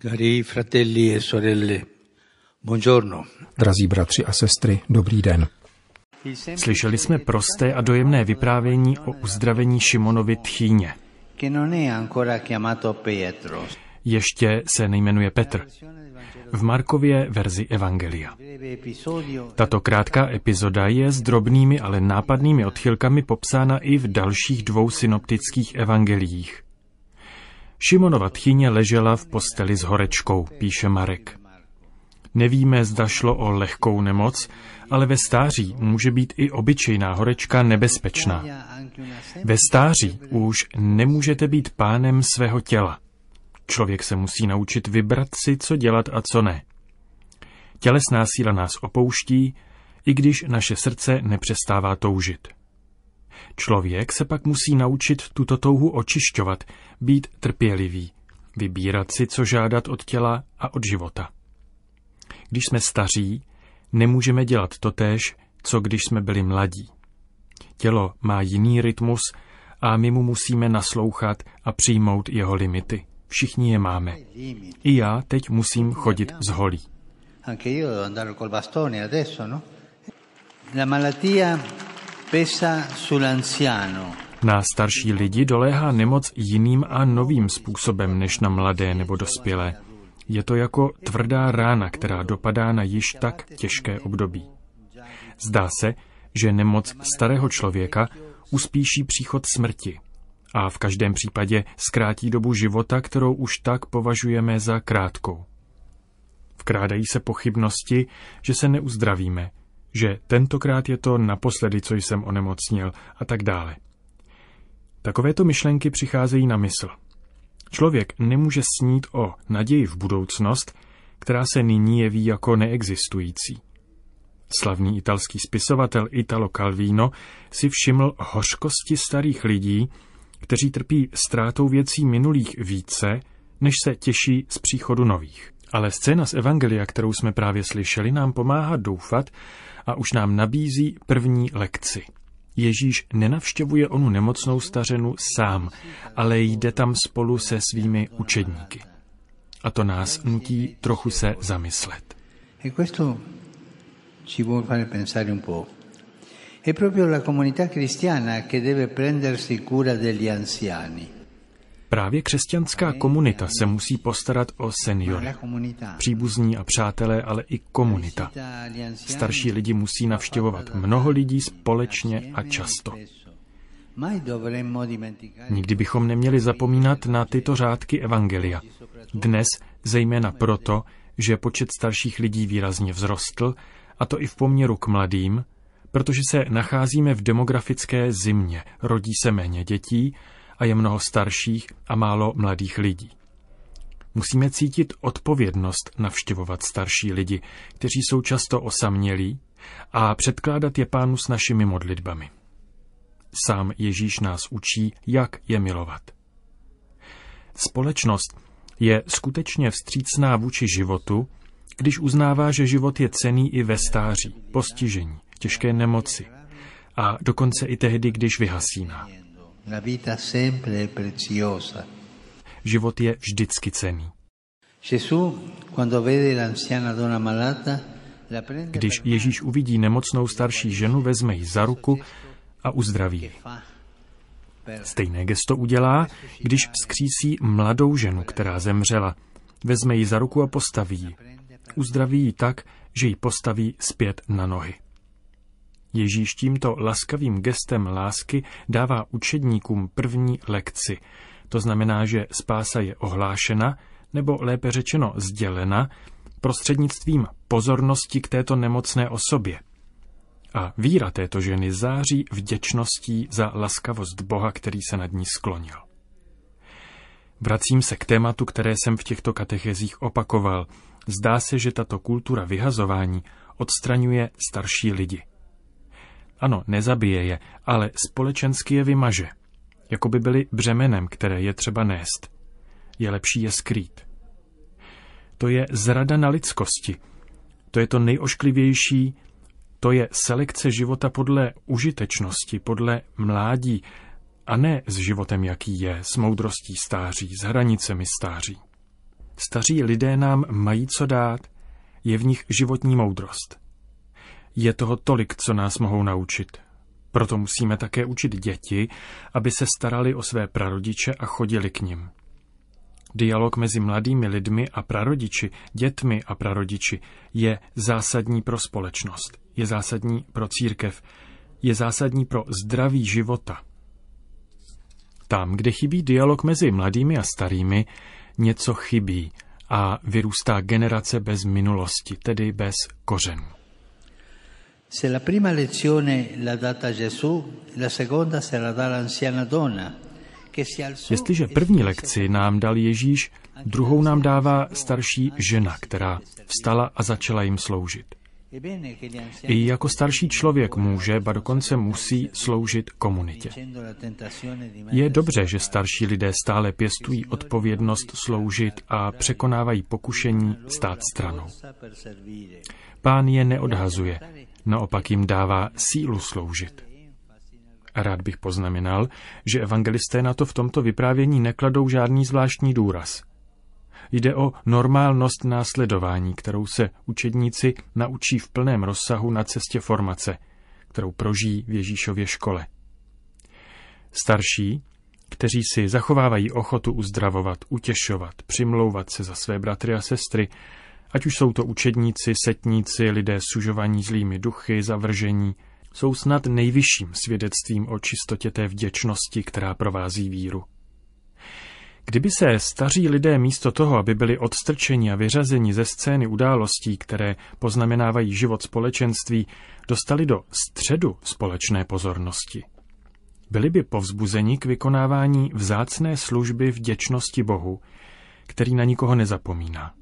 Cari fratelli e sorelle, buongiorno. Drazí bratři a sestry, dobrý den. Slyšeli jsme prosté a dojemné vyprávění o uzdravení Šimonovi Tchýně. che non è ancora chiamato Pietro. Ještě se nejmenuje Petr. V Markově verzi Evangelia. Tato krátká epizoda je s drobnými, ale nápadnými odchylkami popsána i v dalších dvou synoptických evangeliích. Šimonova tchyně ležela v posteli s horečkou, píše Marek. Nevíme, zda šlo o lehkou nemoc, ale ve stáří může být i obyčejná horečka nebezpečná. Ve stáří už nemůžete být pánem svého těla. Člověk se musí naučit vybrat si, co dělat a co ne. Tělesná síla nás opouští, i když naše srdce nepřestává toužit. Člověk se pak musí naučit tuto touhu očišťovat, být trpělivý, vybírat si, co žádat od těla a od života. Když jsme staří, nemůžeme dělat totéž, co když jsme byli mladí. Tělo má jiný rytmus a my mu musíme naslouchat a přijmout jeho limity. Všichni je máme. I já teď musím chodit z holí. No? La malattia. Na starší lidi doléhá nemoc jiným a novým způsobem než na mladé nebo dospělé. Je to jako tvrdá rána, která dopadá na již tak těžké období. Zdá se, že nemoc starého člověka uspíší příchod smrti a v každém případě zkrátí dobu života, kterou už tak považujeme za krátkou. Vkrádají se pochybnosti, že se neuzdravíme, že tentokrát je to naposledy, co jsem onemocnil a tak dále. Takovéto myšlenky přicházejí na mysl. Člověk nemůže snít o naději v budoucnost, která se nyní jeví jako neexistující. Slavný italský spisovatel Italo Calvino si všiml hořkosti starých lidí, kteří trpí ztrátou věcí minulých více, než se těší z příchodu nových. Ale scéna z Evangelia, kterou jsme právě slyšeli, nám pomáhá doufat a už nám nabízí první lekci. Ježíš nenavštěvuje onu nemocnou stařenu sám, ale jde tam spolu se svými učedníky. A to nás nutí trochu se zamyslet. E proprio la comunità cristiana che deve prendersi cura degli anziani. Právě křesťanská komunita se musí postarat o seniory. Příbuzní a přátelé, ale i komunita. Starší lidi musí navštěvovat mnoho lidí společně a často. Nikdy bychom neměli zapomínat na tyto řádky Evangelia. Dnes zejména proto, že počet starších lidí výrazně vzrostl, a to i v poměru k mladým, protože se nacházíme v demografické zimě, rodí se méně dětí a je mnoho starších a málo mladých lidí. Musíme cítit odpovědnost navštěvovat starší lidi, kteří jsou často osamělí, a předkládat je pánu s našimi modlitbami. Sám Ježíš nás učí, jak je milovat. Společnost je skutečně vstřícná vůči životu, když uznává, že život je cený i ve stáří, postižení, těžké nemoci a dokonce i tehdy, když vyhasíná. La vita sempre è preziosa. Život je vždycky cený. Když Ježíš uvidí nemocnou starší ženu, vezme ji za ruku a uzdraví ji. Stejné gesto udělá, když vzkřísí mladou ženu, která zemřela. Vezme ji za ruku a postaví ji. Uzdraví ji tak, že ji postaví zpět na nohy. Ježíš tímto laskavým gestem lásky dává učedníkům první lekci. To znamená, že spása je ohlášena, nebo lépe řečeno sdělena, prostřednictvím pozornosti k této nemocné osobě. A víra této ženy září vděčností za laskavost Boha, který se nad ní sklonil. Vracím se k tématu, které jsem v těchto katechezích opakoval. Zdá se, že tato kultura vyhazování odstraňuje starší lidi. Ano, nezabije je, ale společensky je vymaže. Jako by byli břemenem, které je třeba nést. Je lepší je skrýt. To je zrada na lidskosti. To je to nejošklivější, to je selekce života podle užitečnosti, podle mládí, a ne s životem, jaký je, s moudrostí stáří, s hranicemi stáří. Staří lidé nám mají co dát, je v nich životní moudrost. Je toho tolik, co nás mohou naučit. Proto musíme také učit děti, aby se starali o své prarodiče a chodili k nim. Dialog mezi mladými lidmi a prarodiči, dětmi a prarodiči je zásadní pro společnost, je zásadní pro církev, je zásadní pro zdraví života. Tam, kde chybí dialog mezi mladými a starými, něco chybí a vyrůstá generace bez minulosti, tedy bez kořenů. Se la prima lezione la data Gesù, la seconda se la dà l'anziana donna, Jestliže první lekci nám dal Ježíš, druhou nám dává starší žena, která vstala a začala jim sloužit. I jako starší člověk může, ba dokonce musí sloužit komunitě. Je dobře, že starší lidé stále pěstují odpovědnost sloužit a překonávají pokušení stát stranou. Pán je neodhazuje, naopak jim dává sílu sloužit. A rád bych poznamenal, že evangelisté na to v tomto vyprávění nekladou žádný zvláštní důraz. Jde o normálnost následování, kterou se učedníci naučí v plném rozsahu na cestě formace, kterou prožijí v Ježíšově škole. Starší, kteří si zachovávají ochotu uzdravovat, utěšovat, přimlouvat se za své bratry a sestry, ať už jsou to učedníci, setníci, lidé sužovaní zlými duchy, zavržení, jsou snad nejvyšším svědectvím o čistotě té vděčnosti, která provází víru. Kdyby se staří lidé místo toho, aby byli odstrčeni a vyřazeni ze scény událostí, které poznamenávají život společenství, dostali do středu společné pozornosti, byli by povzbuzeni k vykonávání vzácné služby vděčnosti Bohu, který na nikoho nezapomíná.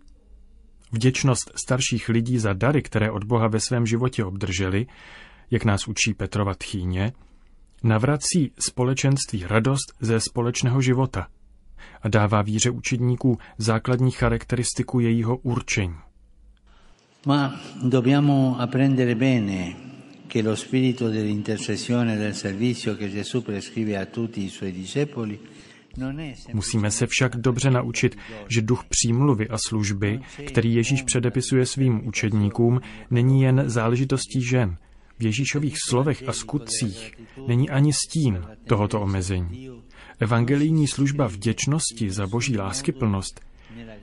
Vděčnost starších lidí za dary, které od Boha ve svém životě obdrželi, jak nás učí Petrova tchýně, navrací společenství radost ze společného života a dává víře učedníků základní charakteristiku jejího určení. Ma dobbiamo apprendere bene che lo spirito dell'intercessione del servizio che Gesù prescrive a tutti i suoi discepoli Musíme se však dobře naučit, že duch přímluvy a služby, který Ježíš předepisuje svým učedníkům, není jen záležitostí žen, v Ježíšových slovech a skutcích není ani stín tohoto omezení. Evangelijní služba vděčnosti za boží láskyplnost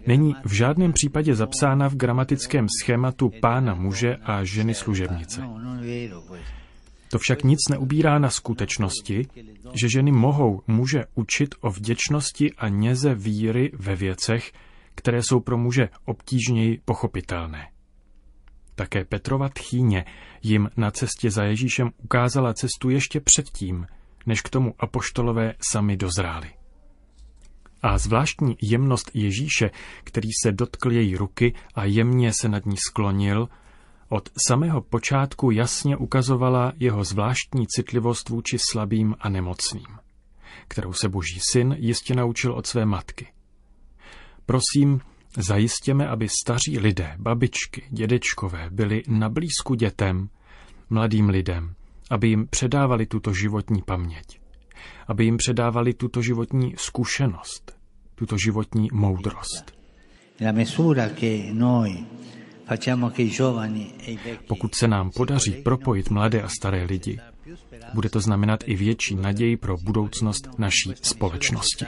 není v žádném případě zapsána v gramatickém schématu pána muže a ženy služebnice. To však nic neubírá na skutečnosti, že ženy mohou muže učit o vděčnosti a něze víry ve věcech, které jsou pro muže obtížněji pochopitelné. Také Petrova tchýně jim na cestě za Ježíšem ukázala cestu ještě předtím, než k tomu apoštolové sami dozráli. A zvláštní jemnost Ježíše, který se dotkl její ruky a jemně se nad ní sklonil, od samého počátku jasně ukazovala jeho zvláštní citlivost vůči slabým a nemocným, kterou se boží syn jistě naučil od své matky. Prosím, Zajistěme, aby staří lidé, babičky, dědečkové byli na blízku dětem, mladým lidem, aby jim předávali tuto životní paměť, aby jim předávali tuto životní zkušenost, tuto životní moudrost. E Pokud se nám podaří propojit mladé a staré lidi, bude to znamenat i větší naději pro budoucnost naší společnosti.